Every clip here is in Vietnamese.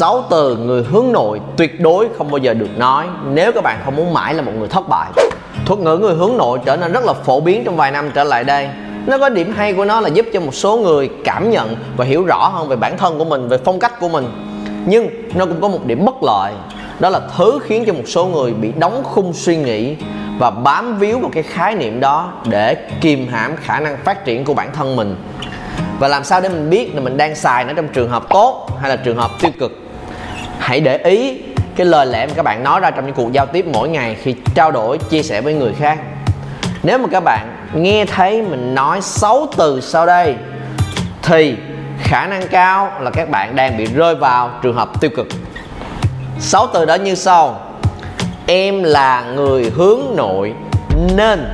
sáu từ người hướng nội tuyệt đối không bao giờ được nói. Nếu các bạn không muốn mãi là một người thất bại, thuật ngữ người hướng nội trở nên rất là phổ biến trong vài năm trở lại đây. Nó có điểm hay của nó là giúp cho một số người cảm nhận và hiểu rõ hơn về bản thân của mình, về phong cách của mình. Nhưng nó cũng có một điểm bất lợi, đó là thứ khiến cho một số người bị đóng khung suy nghĩ và bám víu vào cái khái niệm đó để kìm hãm khả năng phát triển của bản thân mình. Và làm sao để mình biết là mình đang xài nó trong trường hợp tốt hay là trường hợp tiêu cực? Hãy để ý cái lời lẽ mà các bạn nói ra trong những cuộc giao tiếp mỗi ngày khi trao đổi, chia sẻ với người khác. Nếu mà các bạn nghe thấy mình nói xấu từ sau đây, thì khả năng cao là các bạn đang bị rơi vào trường hợp tiêu cực. Sáu từ đó như sau. Em là người hướng nội nên.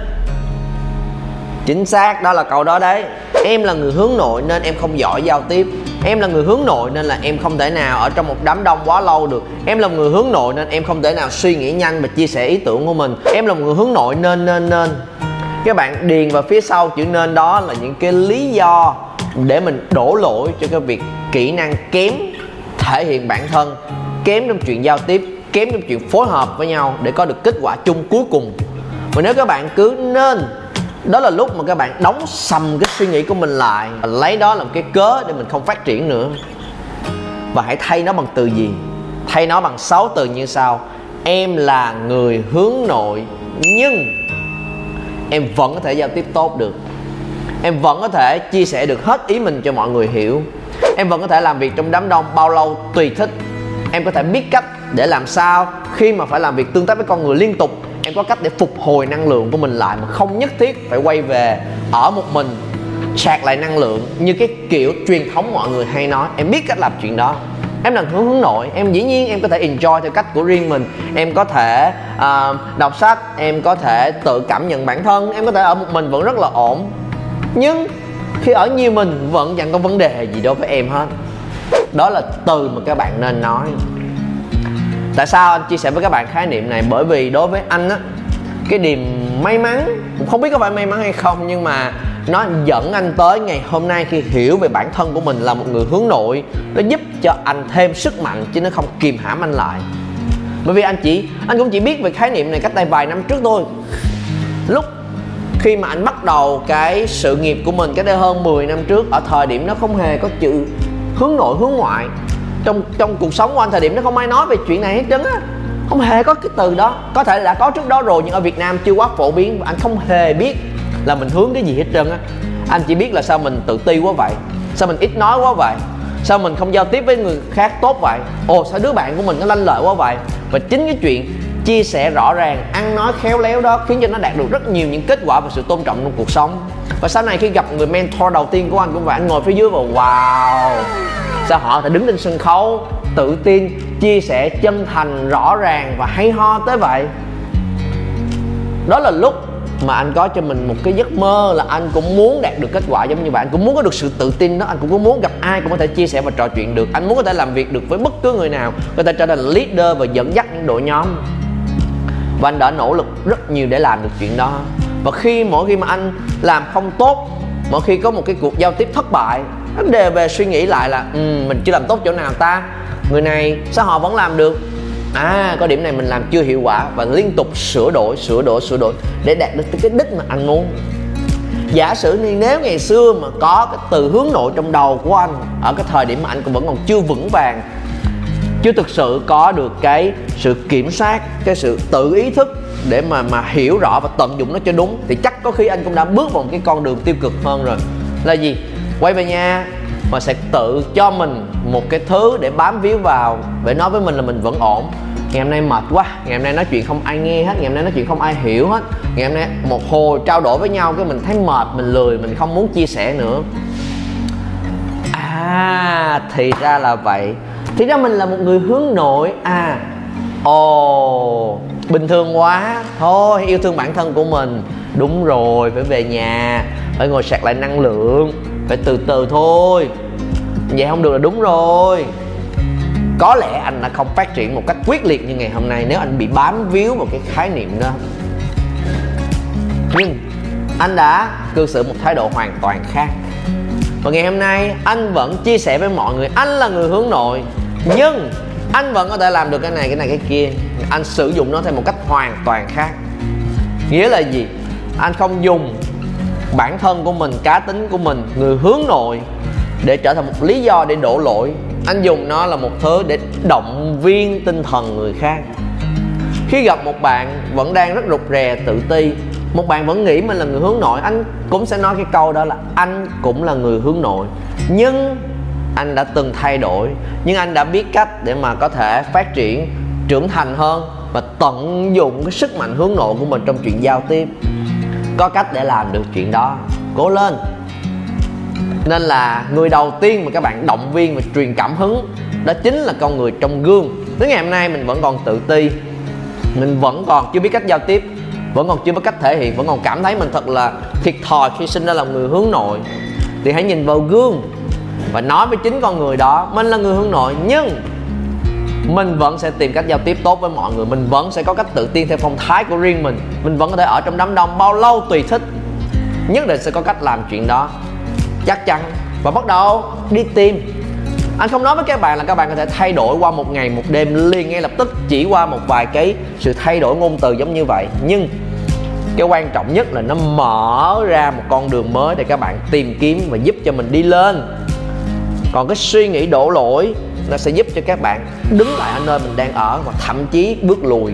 Chính xác, đó là câu đó đấy. Em là người hướng nội nên em không giỏi giao tiếp em là người hướng nội nên là em không thể nào ở trong một đám đông quá lâu được. Em là người hướng nội nên em không thể nào suy nghĩ nhanh và chia sẻ ý tưởng của mình. Em là một người hướng nội nên nên nên. Các bạn điền vào phía sau chữ nên đó là những cái lý do để mình đổ lỗi cho cái việc kỹ năng kém thể hiện bản thân, kém trong chuyện giao tiếp, kém trong chuyện phối hợp với nhau để có được kết quả chung cuối cùng. Và nếu các bạn cứ nên đó là lúc mà các bạn đóng sầm cái suy nghĩ của mình lại, và lấy đó làm cái cớ để mình không phát triển nữa. Và hãy thay nó bằng từ gì? Thay nó bằng 6 từ như sau. Em là người hướng nội, nhưng em vẫn có thể giao tiếp tốt được. Em vẫn có thể chia sẻ được hết ý mình cho mọi người hiểu. Em vẫn có thể làm việc trong đám đông bao lâu tùy thích. Em có thể biết cách để làm sao khi mà phải làm việc tương tác với con người liên tục em có cách để phục hồi năng lượng của mình lại mà không nhất thiết phải quay về ở một mình sạc lại năng lượng như cái kiểu truyền thống mọi người hay nói. Em biết cách làm chuyện đó. Em là hướng hướng nội. Em dĩ nhiên em có thể enjoy theo cách của riêng mình. Em có thể uh, đọc sách. Em có thể tự cảm nhận bản thân. Em có thể ở một mình vẫn rất là ổn. Nhưng khi ở nhiều mình vẫn chẳng có vấn đề gì đối với em hết. Đó là từ mà các bạn nên nói tại sao anh chia sẻ với các bạn khái niệm này? Bởi vì đối với anh á, cái điểm may mắn không biết có phải may mắn hay không, nhưng mà nó dẫn anh tới ngày hôm nay khi hiểu về bản thân của mình là một người hướng nội. Nó giúp cho anh thêm sức mạnh, chứ nó không kìm hãm anh lại. Bởi vì anh chỉ, anh cũng chỉ biết về khái niệm này cách đây vài năm trước thôi. Lúc khi mà anh bắt đầu cái sự nghiệp của mình cách đây hơn 10 năm trước, ở thời điểm nó không hề có chữ hướng nội, hướng ngoại trong trong cuộc sống của anh, thời điểm nó không ai nói về chuyện này hết trơn á. Không hề có cái từ đó. Có thể là đã có trước đó rồi, nhưng ở việt nam chưa quá phổ biến. Anh không hề biết là mình hướng cái gì hết trơn á. Anh chỉ biết là sao mình tự ti quá vậy, sao mình ít nói quá vậy, sao mình không giao tiếp với người khác tốt vậy. Ồ, sao đứa bạn của mình nó lanh lợi quá vậy? Và chính cái chuyện chia sẻ rõ ràng, ăn nói khéo léo đó khiến cho nó đạt được rất nhiều những kết quả và sự tôn trọng trong cuộc sống. Và sau này khi gặp người mentor đầu tiên của anh cũng vậy, anh ngồi phía dưới và wow sao họ thể đứng trên sân khấu tự tin, chia sẻ chân thành, rõ ràng và hay ho tới vậy? Đó là lúc mà anh có cho mình một cái giấc mơ là anh cũng muốn đạt được kết quả giống như vậy. Anh cũng muốn có được sự tự tin đó. Anh cũng muốn gặp ai cũng có thể chia sẻ và trò chuyện được. Anh muốn có thể làm việc được với bất cứ người nào. Có thể trở thành leader và dẫn dắt những đội nhóm. Và anh đã nỗ lực rất nhiều để làm được chuyện đó. Và khi mỗi khi mà anh làm không tốt, mỗi khi có một cái cuộc giao tiếp thất bại anh đề về suy nghĩ lại là ừ, mình chưa làm tốt chỗ nào ta? Người này sao họ vẫn làm được? À có điểm này mình làm chưa hiệu quả và liên tục sửa đổi sửa đổi sửa đổi để đạt được cái đích mà anh muốn. Giả sử như nếu ngày xưa mà có cái từ hướng nội trong đầu của anh ở cái thời điểm mà anh cũng vẫn còn chưa vững vàng chưa thực sự có được cái sự kiểm soát cái sự tự ý thức để mà mà hiểu rõ và tận dụng nó cho đúng thì chắc có khi anh cũng đã bước vào một cái con đường tiêu cực hơn rồi. Là gì? Quay về nhà và sẽ tự cho mình một cái thứ để bám víu vào, để nói với mình là mình vẫn ổn. Ngày hôm nay mệt quá, ngày hôm nay nói chuyện không ai nghe hết, ngày hôm nay nói chuyện không ai hiểu hết. Ngày hôm nay một hồi trao đổi với nhau cái mình thấy mệt, mình lười, mình không muốn chia sẻ nữa. À thì ra là vậy. Thì ra mình là một người hướng nội à. Ồ, bình thường quá. Thôi, yêu thương bản thân của mình. Đúng rồi, phải về nhà, phải ngồi sạc lại năng lượng phải từ từ thôi. Vậy không được là đúng rồi. Có lẽ anh đã không phát triển một cách quyết liệt như ngày hôm nay nếu anh bị bám víu vào cái khái niệm đó. Nhưng anh đã cư xử một thái độ hoàn toàn khác. Và ngày hôm nay anh vẫn chia sẻ với mọi người anh là người hướng nội, nhưng anh vẫn có thể làm được cái này cái này, cái kia. Anh sử dụng nó theo một cách hoàn toàn khác. Nghĩa là gì? Anh không dùng bản thân của mình, cá tính của mình, người hướng nội để trở thành một lý do để đổ lỗi. Anh dùng nó là một thứ để động viên tinh thần người khác. Khi gặp một bạn vẫn đang rất rụt rè, tự ti, một bạn vẫn nghĩ mình là người hướng nội, anh cũng sẽ nói cái câu đó là anh cũng là người hướng nội. Nhưng anh đã từng thay đổi, nhưng anh đã biết cách để mà có thể phát triển, trưởng thành hơn và tận dụng cái sức mạnh hướng nội của mình trong chuyện giao tiếp có cách để làm được chuyện đó. Cố lên. Nên là người đầu tiên mà các bạn động viên và truyền cảm hứng đó chính là con người trong gương. Tới ngày hôm nay mình vẫn còn tự ti, mình vẫn còn chưa biết cách giao tiếp, vẫn còn chưa biết cách thể hiện, vẫn còn cảm thấy mình thật là thiệt thòi khi sinh ra là người hướng nội. Thì hãy nhìn vào gương và nói với chính con người đó, mình là người hướng nội, nhưng mình vẫn sẽ tìm cách giao tiếp tốt với mọi người. Mình vẫn sẽ có cách tự tin theo phong thái của riêng mình. Mình vẫn có thể ở trong đám đông bao lâu tùy thích. Nhất định sẽ có cách làm chuyện đó. Chắc chắn. Và bắt đầu đi tìm. Anh không nói với các bạn là các bạn có thể thay đổi qua một ngày, một đêm liền ngay lập tức, chỉ qua một vài cái sự thay đổi ngôn từ giống như vậy. Nhưng cái quan trọng nhất là nó mở ra một con đường mới để các bạn tìm kiếm và giúp cho mình đi lên. Còn cái suy nghĩ đổ lỗi nó sẽ giúp cho các bạn đứng lại ở nơi mình đang ở và thậm chí bước lùi.